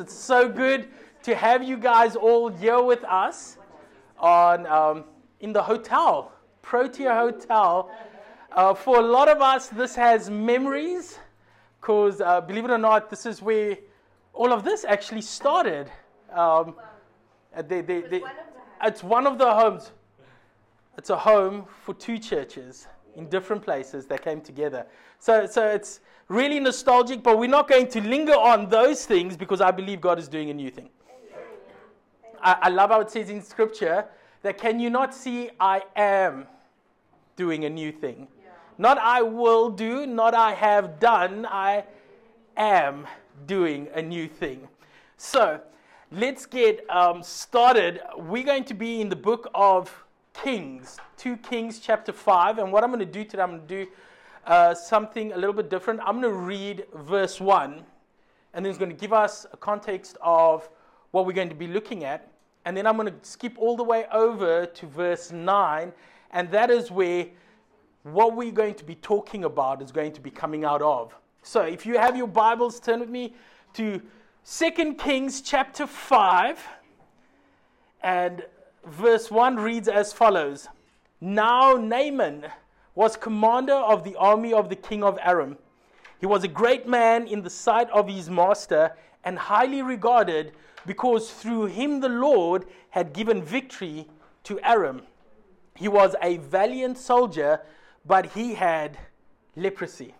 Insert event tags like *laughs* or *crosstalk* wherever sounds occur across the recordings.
It's so good to have you guys all here with us on um, in the hotel, Protea Hotel. Uh, for a lot of us, this has memories, because uh, believe it or not, this is where all of this actually started. Um, they, they, they, it's one of the homes. It's a home for two churches in different places that came together. So, so it's really nostalgic, but we're not going to linger on those things because I believe God is doing a new thing. I, I love how it says in Scripture that can you not see I am doing a new thing? Yeah. Not I will do, not I have done, I am doing a new thing. So let's get um, started. We're going to be in the book of Kings, 2 Kings chapter 5. And what I'm going to do today, I'm going to do uh, something a little bit different. I'm going to read verse 1, and then it's going to give us a context of what we're going to be looking at. And then I'm going to skip all the way over to verse 9, and that is where what we're going to be talking about is going to be coming out of. So if you have your Bibles, turn with me to 2 Kings chapter 5, and verse 1 reads as follows Now Naaman was commander of the army of the king of Aram. He was a great man in the sight of his master and highly regarded because through him the Lord had given victory to Aram. He was a valiant soldier, but he had leprosy.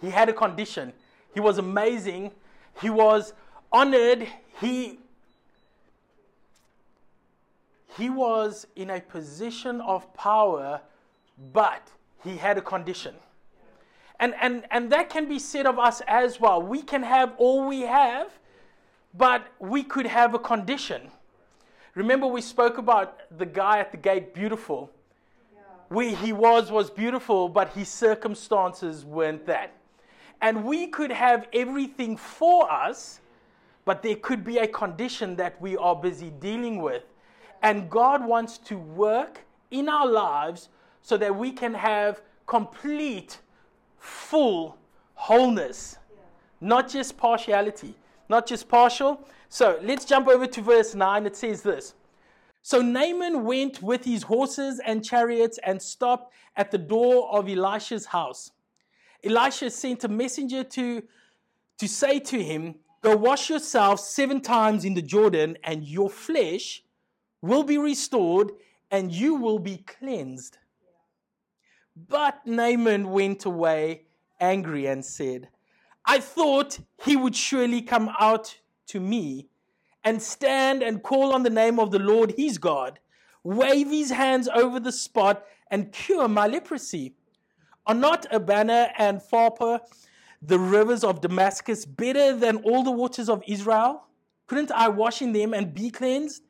He had a condition. He was amazing. He was honored. He, he was in a position of power but he had a condition. And, and, and that can be said of us as well. We can have all we have, but we could have a condition. Remember, we spoke about the guy at the gate, beautiful. Yeah. Where he was, was beautiful, but his circumstances weren't that. And we could have everything for us, but there could be a condition that we are busy dealing with. And God wants to work in our lives so that we can have complete, full wholeness, yeah. not just partiality, not just partial. So let's jump over to verse 9. It says this. So Naaman went with his horses and chariots and stopped at the door of Elisha's house. Elisha sent a messenger to, to say to him, Go wash yourself seven times in the Jordan, and your flesh will be restored, and you will be cleansed. But Naaman went away angry and said, I thought he would surely come out to me and stand and call on the name of the Lord his God, wave his hands over the spot, and cure my leprosy. Are not Abana and Pharpar, the rivers of Damascus, better than all the waters of Israel? Couldn't I wash in them and be cleansed?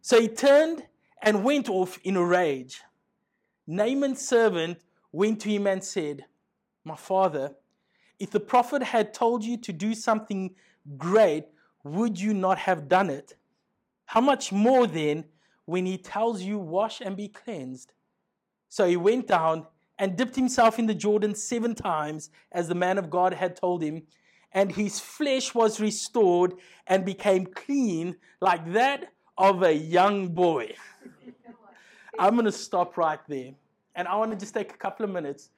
So he turned and went off in a rage. Naaman's servant went to him and said, My father, if the prophet had told you to do something great, would you not have done it? How much more then when he tells you, Wash and be cleansed? So he went down and dipped himself in the Jordan seven times, as the man of God had told him, and his flesh was restored and became clean like that of a young boy. *laughs* I'm going to stop right there. And I want to just take a couple of minutes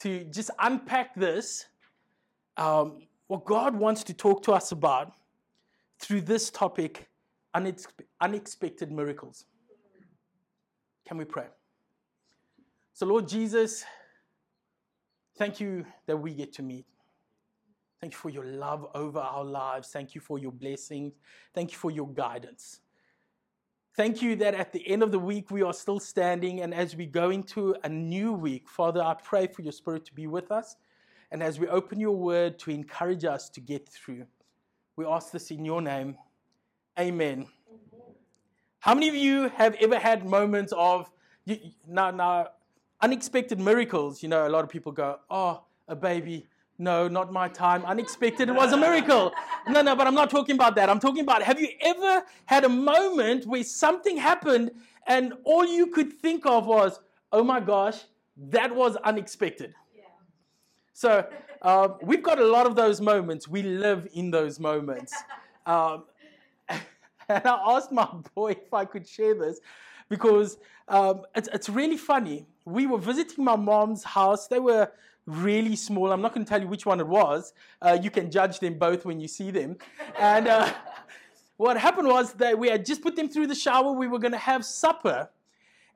to just unpack this, um, what God wants to talk to us about through this topic unex- unexpected miracles. Can we pray? So, Lord Jesus, thank you that we get to meet. Thank you for your love over our lives. Thank you for your blessings. Thank you for your guidance. Thank you that at the end of the week we are still standing. And as we go into a new week, Father, I pray for your Spirit to be with us. And as we open your word to encourage us to get through, we ask this in your name. Amen. How many of you have ever had moments of now, now, unexpected miracles? You know, a lot of people go, oh, a baby no, not my time. Unexpected. It was a miracle. No, no, but I'm not talking about that. I'm talking about have you ever had a moment where something happened and all you could think of was, oh my gosh, that was unexpected? Yeah. So uh, we've got a lot of those moments. We live in those moments. Um, *laughs* and I asked my boy if I could share this because um, it's, it's really funny. We were visiting my mom's house. They were really small. I'm not going to tell you which one it was. Uh, you can judge them both when you see them. And uh, what happened was that we had just put them through the shower. We were going to have supper.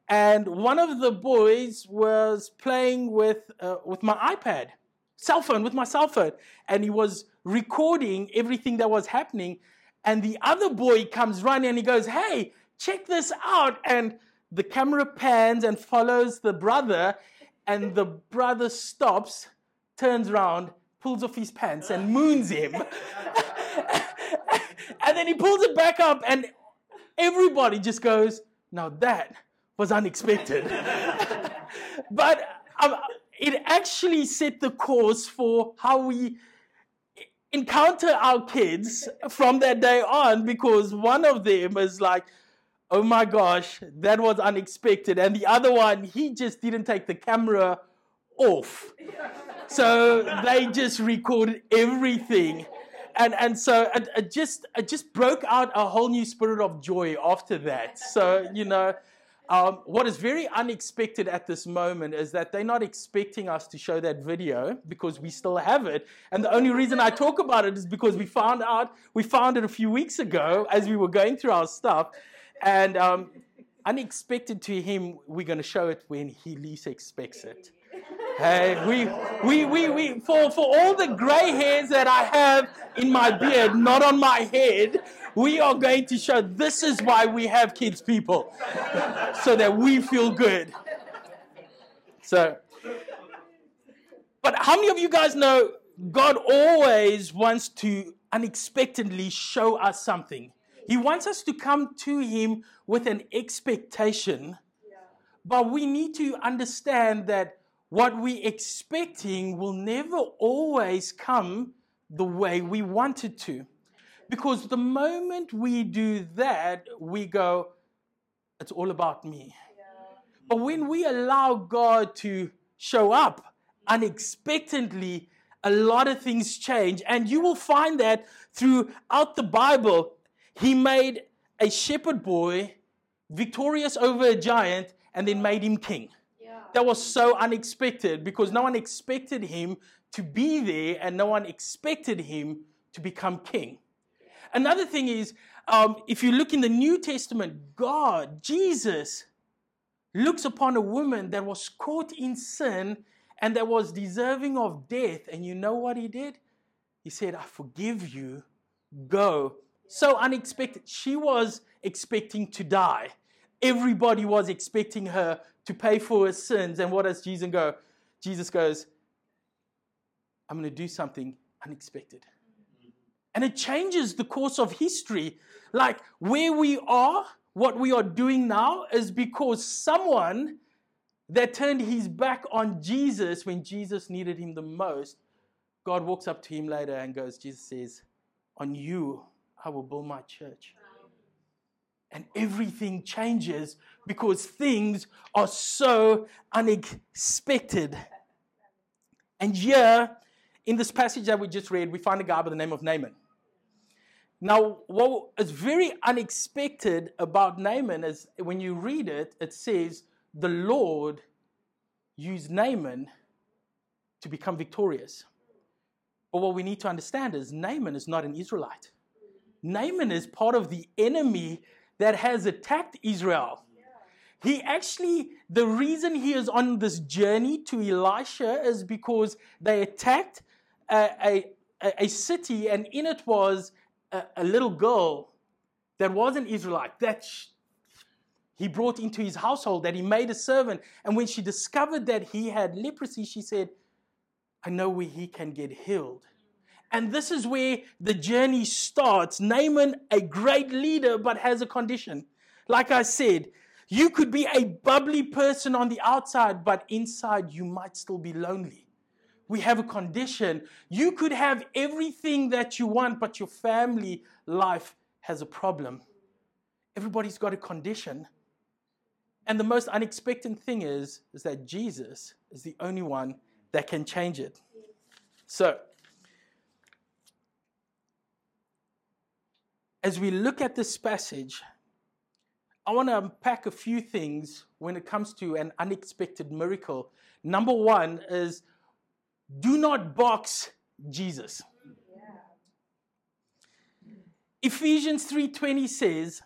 And one of the boys was playing with, uh, with my iPad, cell phone, with my cell phone. And he was recording everything that was happening. And the other boy comes running and he goes, Hey, check this out. And the camera pans and follows the brother and the brother stops, turns around, pulls off his pants, and moons him. *laughs* and then he pulls it back up, and everybody just goes, Now that was unexpected. *laughs* but um, it actually set the course for how we encounter our kids from that day on because one of them is like, oh my gosh, that was unexpected. And the other one, he just didn't take the camera off. So they just recorded everything. And, and so it, it just it just broke out a whole new spirit of joy after that. So, you know, um, what is very unexpected at this moment is that they're not expecting us to show that video because we still have it. And the only reason I talk about it is because we found out, we found it a few weeks ago as we were going through our stuff. And um, unexpected to him, we're going to show it when he least expects it. Hey, we, we, we, we, for, for all the gray hairs that I have in my beard, not on my head, we are going to show this is why we have kids, people, so that we feel good. So, but how many of you guys know God always wants to unexpectedly show us something? He wants us to come to Him with an expectation, but we need to understand that what we're expecting will never always come the way we want it to. Because the moment we do that, we go, it's all about me. Yeah. But when we allow God to show up unexpectedly, a lot of things change. And you will find that throughout the Bible, he made a shepherd boy victorious over a giant and then made him king. Yeah. That was so unexpected because no one expected him to be there and no one expected him to become king. Another thing is, um, if you look in the New Testament, God, Jesus, looks upon a woman that was caught in sin and that was deserving of death. And you know what he did? He said, I forgive you. Go so unexpected. She was expecting to die. Everybody was expecting her to pay for her sins. And what does Jesus go? Jesus goes, I'm going to do something unexpected. And it changes the course of history. Like where we are, what we are doing now is because someone that turned his back on Jesus when Jesus needed him the most, God walks up to him later and goes, Jesus says, On you I will build my church. And everything changes because things are so unexpected. And here, in this passage that we just read, we find a guy by the name of Naaman. Now, what is very unexpected about Naaman is when you read it, it says the Lord used Naaman to become victorious. But what we need to understand is Naaman is not an Israelite. Naaman is part of the enemy that has attacked Israel. He actually, the reason he is on this journey to Elisha is because they attacked a, a, a city, and in it was a, a, little girl that was an Israelite that he brought into his household, that he made a servant. And when she discovered that he had leprosy, she said, I know where he can get healed. And this is where the journey starts. Naaman, a great leader, but has a condition. Like I said, you could be a bubbly person on the outside, but inside you might still be lonely. We have a condition. You could have everything that you want, but your family life has a problem. Everybody's got a condition. And the most unexpected thing is, is that Jesus is the only one that can change it. So, as we look at this passage, I want to unpack a few things when it comes to an unexpected miracle. Number one is do not box Jesus. Ephesians 3:20 says,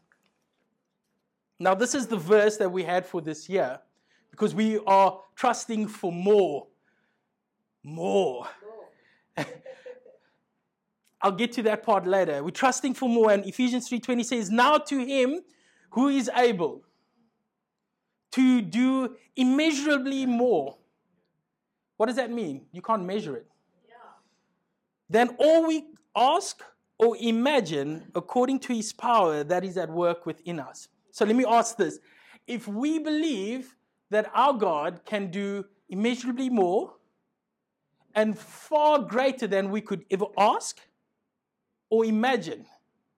now this is the verse that we had for this year because we are trusting for more. More. *laughs* I'll get to that part later. We're trusting for more and Ephesians 3:20 says, "Now to him who is able to do immeasurably more." What does that mean? You can't measure it. Yeah. Then all we ask or imagine according to his power that is at work within us. So let me ask this. If we believe that our God can do immeasurably more and far greater than we could ever ask or imagine,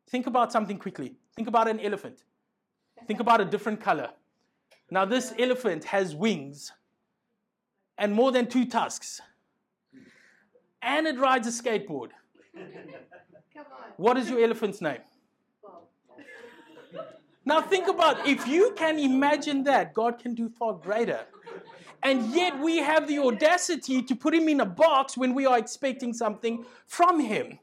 think about something quickly. Think about an elephant. Think about a different color. Now, this elephant has wings and more than two tusks, and it rides a skateboard. What is your elephant's name? Now think about if you can imagine that, God can do far greater. And yet we have the audacity to put him in a box when we are expecting something from him.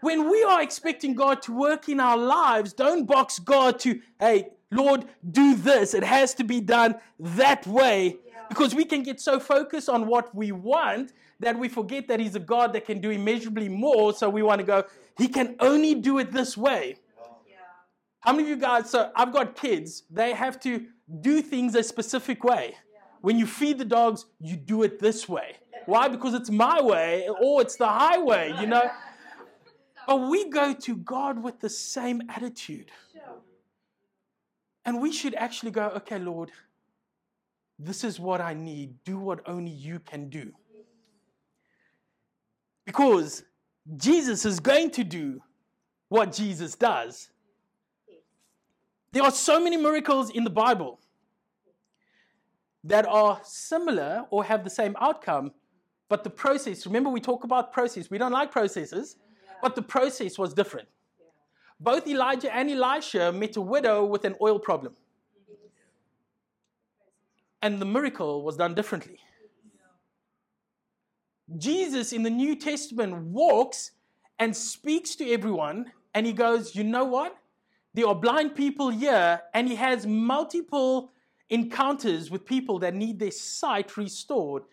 When we are expecting God to work in our lives, don't box God to, hey, Lord, do this. It has to be done that way. Because we can get so focused on what we want that we forget that He's a God that can do immeasurably more. So we want to go, He can only do it this way. How many of you guys, so I've got kids, they have to do things a specific way. When you feed the dogs, you do it this way. Why? Because it's my way or it's the highway, you know? But we go to God with the same attitude. And we should actually go, okay, Lord, this is what I need. Do what only you can do. Because Jesus is going to do what Jesus does. There are so many miracles in the Bible that are similar or have the same outcome, but the process, remember we talk about process, we don't like processes, but the process was different. Both Elijah and Elisha met a widow with an oil problem. And the miracle was done differently. Jesus in the New Testament walks and speaks to everyone, and he goes, You know what? There are blind people here, and he has multiple encounters with people that need their sight restored,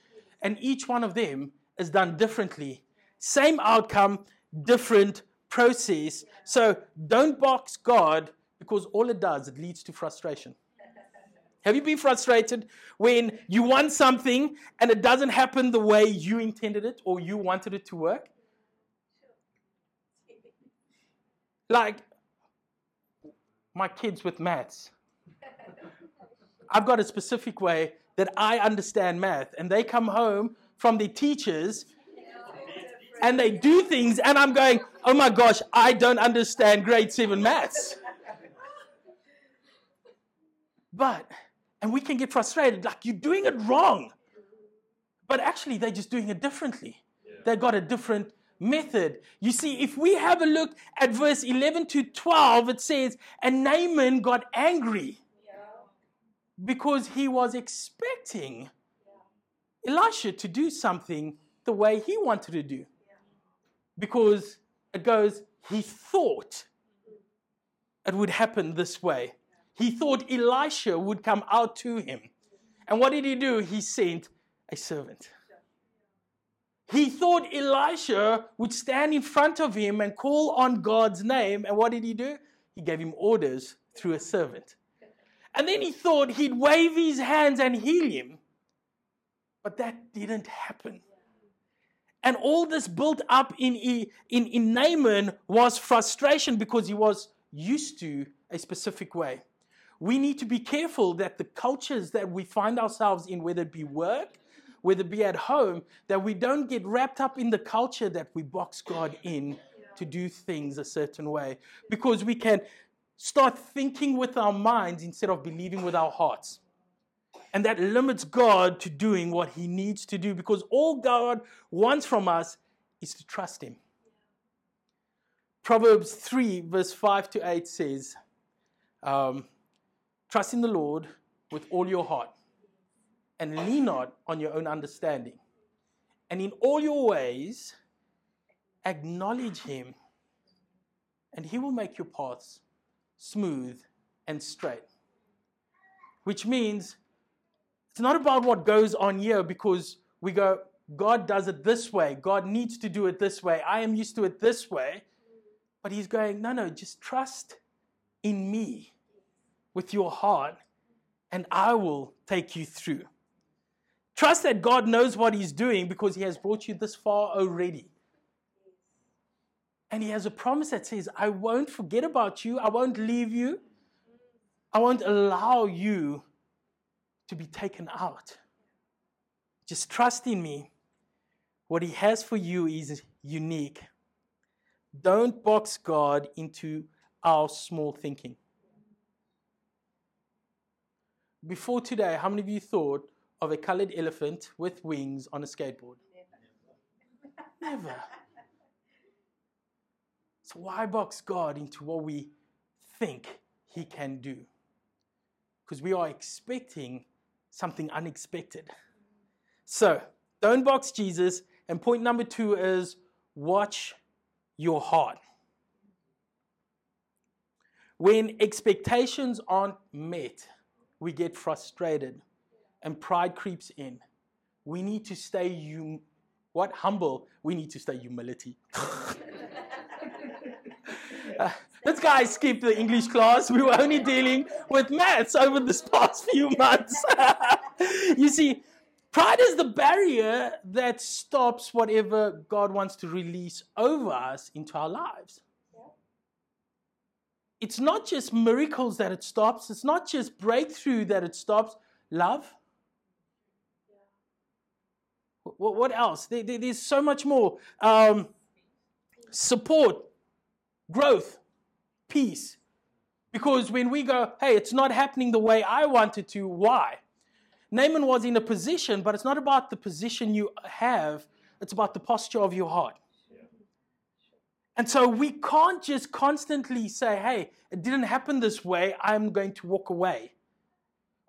and each one of them is done differently. Same outcome, different process. So don't box God because all it does, it leads to frustration. Have you been frustrated when you want something and it doesn't happen the way you intended it or you wanted it to work? Like my kids with maths. I've got a specific way that I understand math, and they come home from their teachers and they do things, and I'm going, oh my gosh, I don't understand grade seven maths. But and we can get frustrated, like, you're doing it wrong. But actually, they're just doing it differently. Yeah. They've got a different method. You see, if we have a look at verse 11 to 12, it says, And Naaman got angry yeah. because he was expecting yeah. Elisha to do something the way he wanted to do. Because it goes, he thought it would happen this way. He thought Elisha would come out to him. And what did he do? He sent a servant. He thought Elisha would stand in front of him and call on God's name. And what did he do? He gave him orders through a servant. And then he thought he'd wave his hands and heal him. But that didn't happen. And all this built up in, in, in Naaman was frustration because he was used to a specific way we need to be careful that the cultures that we find ourselves in, whether it be work, whether it be at home, that we don't get wrapped up in the culture that we box God in to do things a certain way. Because we can start thinking with our minds instead of believing with our hearts. And that limits God to doing what he needs to do because all God wants from us is to trust him. Proverbs 3, verse 5 to 8 says, um, Trust in the Lord with all your heart and lean not on your own understanding. And in all your ways, acknowledge him, and he will make your paths smooth and straight. Which means it's not about what goes on here because we go, God does it this way. God needs to do it this way. I am used to it this way. But he's going, no, no, just trust in me with your heart, and I will take you through. Trust that God knows what he's doing because he has brought you this far already. And he has a promise that says, I won't forget about you, I won't leave you, I won't allow you to be taken out. Just trust in me. What He has for you is unique. Don't box God into our small thinking. Before today, how many of you thought of a colored elephant with wings on a skateboard? Never. Never. So, why box God into what we think He can do? Because we are expecting something unexpected. So, don't box Jesus. And point number two is watch your heart. When expectations aren't met, we get frustrated and pride creeps in. We need to stay hum- what humble. We need to stay humility. *laughs* uh, this guy skipped the English class. We were only dealing with maths over this past few months. *laughs* you see, Pride is the barrier that stops whatever God wants to release over us into our lives. It's not just miracles that it stops, it's not just breakthrough that it stops. Love. What else? there's so much more. Um, support, growth, peace. Because when we go, hey, it's not happening the way I wanted to, why? Naaman was in a position, but it's not about the position you have, it's about the posture of your heart. And so we can't just constantly say, hey, it didn't happen this way, I'm going to walk away.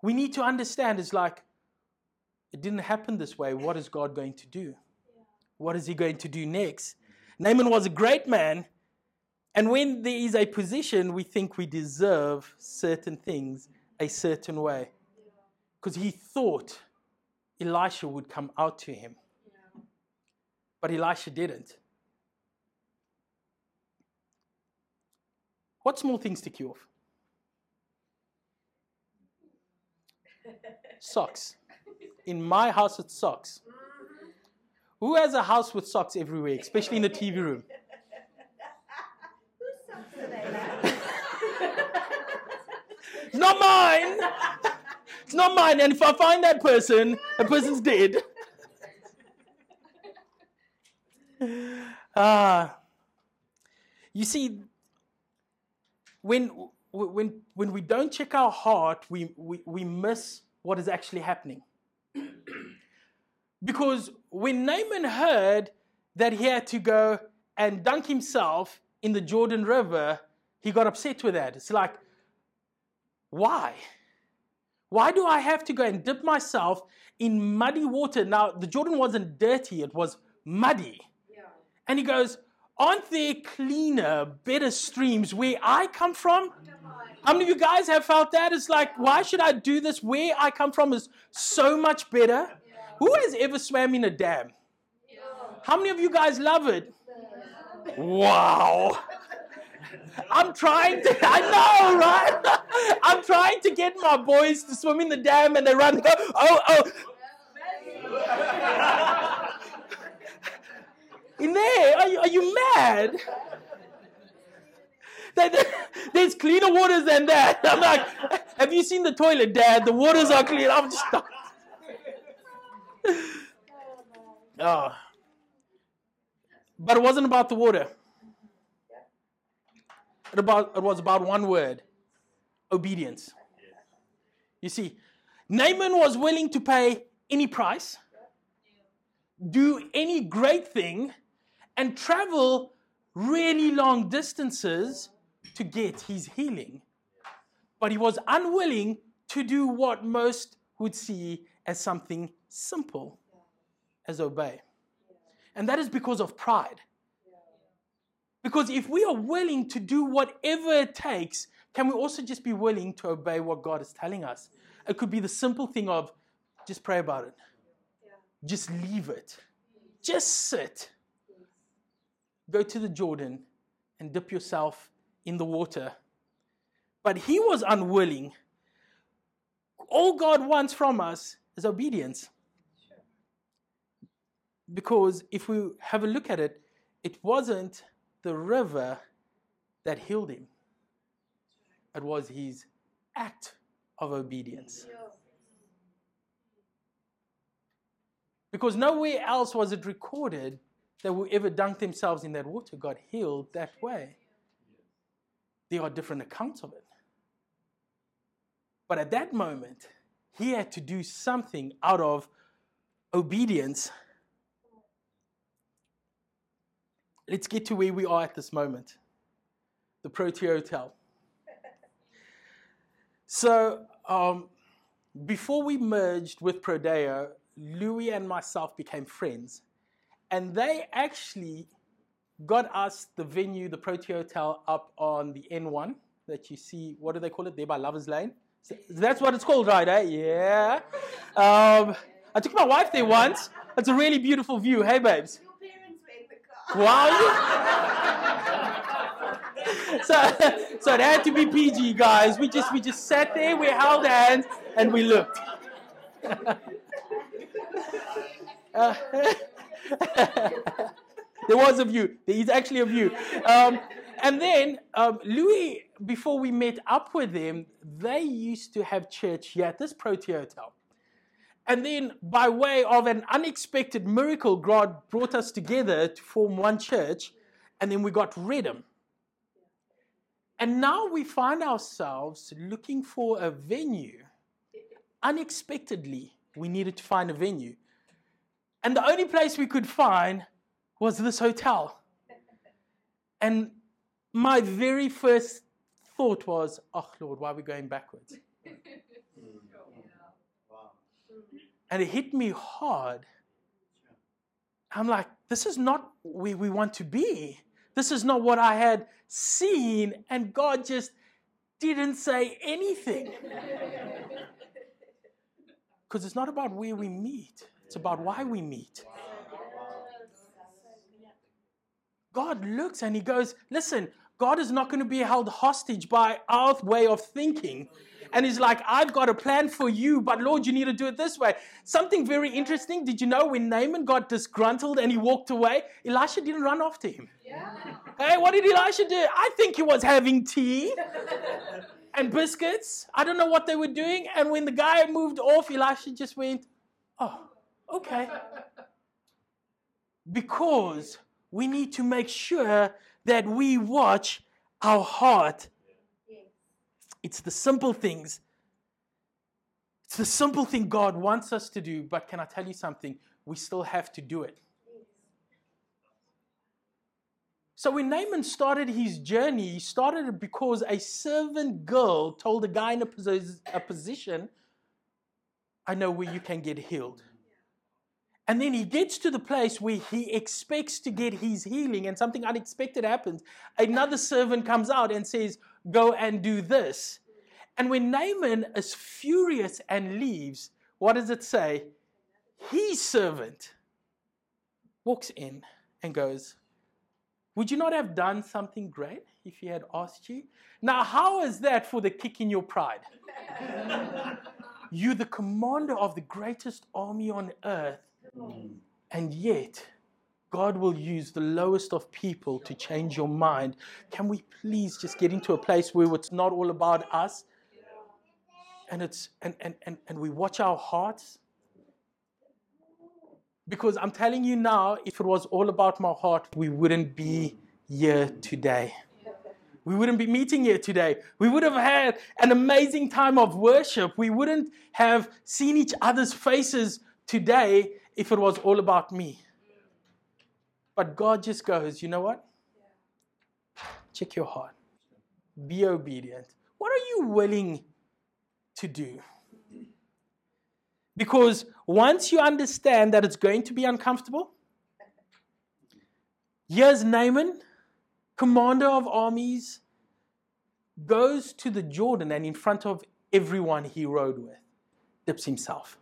We need to understand it's like, it didn't happen this way. What is God going to do? What is He going to do next? Naaman was a great man. And when there is a position, we think we deserve certain things a certain way because he thought Elisha would come out to him. But Elisha didn't. What small things tick you off? socks. In my house, it's socks. Who has a house with socks everywhere, especially in the TV room? They? Not mine. It's not mine. And if I find that person, the person's dead. *laughs* Ah. Uh, you see, when, when, when we don't check our heart, we, we, we miss what is actually happening. *clears throat* because when Naaman heard that he had to go and dunk himself in the Jordan River, he got upset with that. It's like, why? Why do I have to go and dip myself in muddy water? Now, the Jordan wasn't dirty, it was muddy. Yeah. And he goes, Aren't there cleaner, better streams where I come from? How many of you guys have felt that? It's like, why should I do this? Where I come from is so much better. Yeah. Who has ever swam in a dam? Yeah. How many of you guys love it? Wow. I'm trying to, I know, right? *laughs* I'm trying to get my boys to swim in the dam and they run, oh, oh. In there, are you, are you mad? There's cleaner waters than that. I'm like, have you seen the toilet, Dad? The waters are clean. I'm just. *laughs* Oh. But it wasn't about the water. It, about, it was about one word obedience. You see, Naaman was willing to pay any price, do any great thing, and travel really long distances to get his healing. But he was unwilling to do what most would see as something simple as obey. And that is because of pride. Because if we are willing to do whatever it takes, can we also just be willing to obey what God is telling us? It could be the simple thing of just pray about it, just leave it, just sit. Go to the Jordan and dip yourself in the water. But he was unwilling. All God wants from us is obedience. Because if we have a look at it, it wasn't the river that healed him, it was his act of obedience. Because nowhere else was it recorded that whoever dunked themselves in that water got healed that way. There are different accounts of it. But at that moment, he had to do something out of obedience. Let's get to where we are at this moment the Protea Hotel. *laughs* So, um, before we merged with Prodeo, Louis and myself became friends. And they actually got us the venue, the Protea Hotel, up on the N1 that you see. What do they call it? There by Lovers Lane. So that's what it's called, right? Eh? Yeah. *laughs* Um, I took my wife there once. That's a really beautiful view. Hey, babes. Your parents were in the car. Wow. so, so it had to be PG, guys. We just we just sat there, we held hands, and we looked. Uh, *laughs* there was a view. There is actually a view. Um, and then um, Louis, before we met up with them, they used to have church here at this Protea Hotel. And then, by way of an unexpected miracle, God brought us together to form one church, and then we got Redham. And now we find ourselves looking for a venue. Unexpectedly, we needed to find a venue. And the only place we could find was this hotel. And my very first thought was, oh Lord, why are we going backwards? *laughs* And it hit me hard. I'm like, this is not where we want to be. This is not what I had seen. And God just didn't say anything. *laughs* Because it's not about where we meet, it's about why we meet. God looks and He goes, Listen, God is not going to be held hostage by our way of thinking. And He's like, I've got a plan for you, but Lord, you need to do it this way. Something very interesting. Did you know when Naaman got disgruntled and he walked away, Elisha didn't run after him? Yeah. Hey, what did Elisha do? I think he was having tea *laughs* and biscuits. I don't know what they were doing. And when the guy moved off, Elisha just went, Oh, okay. Because we need to make sure that we watch our heart. It's the simple things. It's the simple thing God wants us to do, but can I tell you something? We still have to do it. So when Naaman started his journey, he started it because a servant girl told a guy in a, posi- a position, I know where you can get healed. And then he gets to the place where he expects to get his healing, and something unexpected happens. Another servant comes out and says, Go and do this. And when Naaman is furious and leaves, what does it say? His servant walks in and goes, Would you not have done something great if he had asked you? Now, how is that for the kick in your pride? *laughs* You're the commander of the greatest army on earth, and yet, God will use the lowest of people to change your mind. Can we please just get into a place where it's not all about us? And it's and and, and, and we watch our hearts. Because I'm telling you now, if it was all about my heart, we wouldn't be here today. We wouldn't be meeting here today. We would have had an amazing time of worship. We wouldn't have seen each other's faces today if it was all about me. But God just goes, you know what? check your heart. Be obedient. What are you willing to do? Because once you understand that it's going to be uncomfortable, here's Naaman, commander of armies, goes to the Jordan and in front of everyone he rode with, dips himself.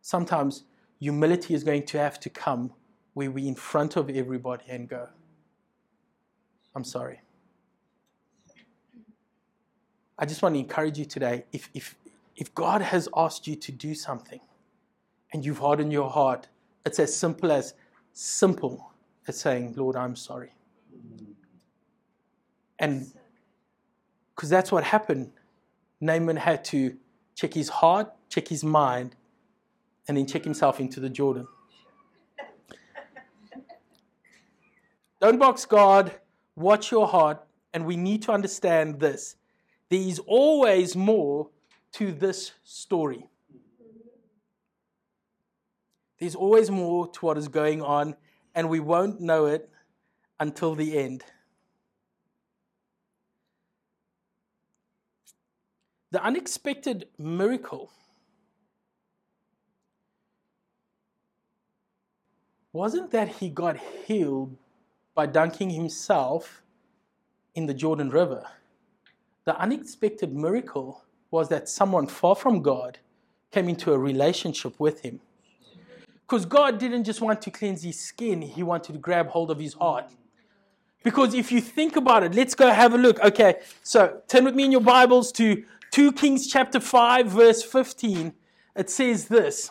Sometimes humility is going to have to come where we in front of everybody and go, I'm sorry. I just want to encourage you today if, if, if God has asked you to do something and you've hardened your heart, it's as simple as simple as saying, Lord, I'm sorry. And because that's what happened. Naaman had to check his heart, check his mind, and then check himself into the Jordan. Don't box God, watch your heart, and we need to understand this. There is always more to this story. There's always more to what is going on, and we won't know it until the end. The unexpected miracle wasn't that he got healed by dunking himself in the Jordan River. The unexpected miracle was that someone far from God came into a relationship with him. Because God didn't just want to cleanse his skin, he wanted to grab hold of his heart. Because if you think about it, let's go have a look. Okay, so turn with me in your Bibles to 2 Kings chapter 5, verse 15, it says this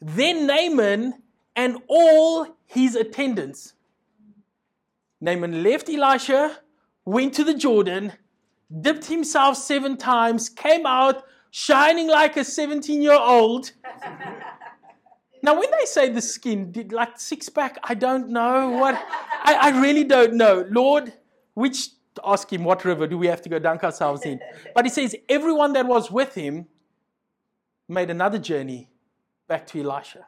Then Naaman and all his attendants. Naaman left Elisha, went to the Jordan, dipped himself seven times, came out shining like a 17 year old. *laughs* now, when they say the skin, did like six pack, I don't know what. I, I really don't know. Lord, which ask him, What river do we have to go dunk ourselves in? *laughs* But he says, Everyone that was with him made another journey back to Elisha.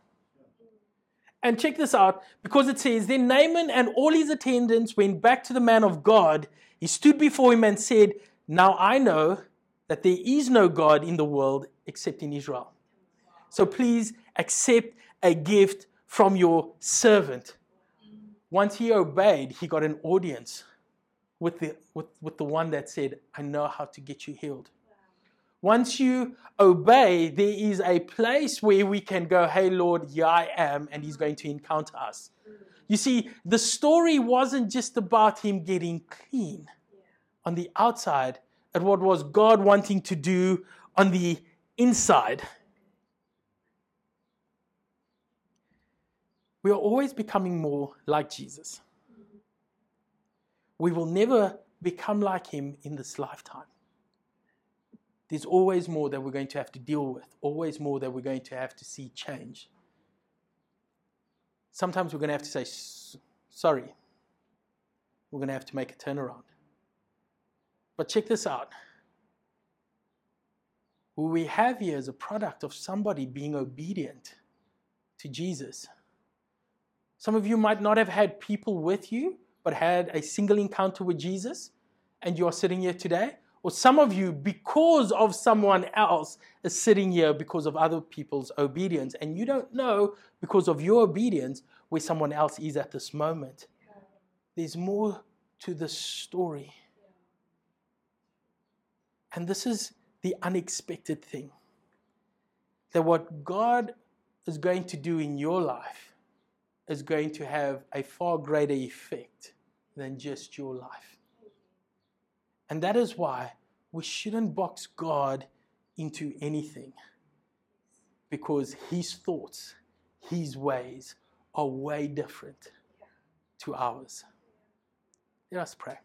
And check this out, because it says, Then Naaman and all his attendants went back to the man of God. He stood before him and said, Now I know that there is no God in the world except in Israel. So please accept a gift from your servant. Once he obeyed, he got an audience with the, with, with the one that said, I know how to get you healed. Once you obey, there is a place where we can go, Hey, Lord, here I am, and He's going to encounter us. You see, the story wasn't just about Him getting clean on the outside, but what was God wanting to do on the inside. We are always becoming more like Jesus we will never become like him in this lifetime. There's always more that we're going to have to deal with, always more that we're going to have to see change. Sometimes we're going to have to say, sorry. We're going to have to make a turnaround. But check this out. What we have here is a product of somebody being obedient to Jesus. Some of you might not have had people with you but had a single encounter with Jesus and you are sitting here today. Or some of you, because of someone else, is sitting here because of other people's obedience. And you don't know, because of your obedience, where someone else is at this moment. There's more to the story. And this is the unexpected thing that what God is going to do in your life is going to have a far greater effect than just your life. And that is why we shouldn't box God into anything because his thoughts, his ways are way different to ours. Let us pray.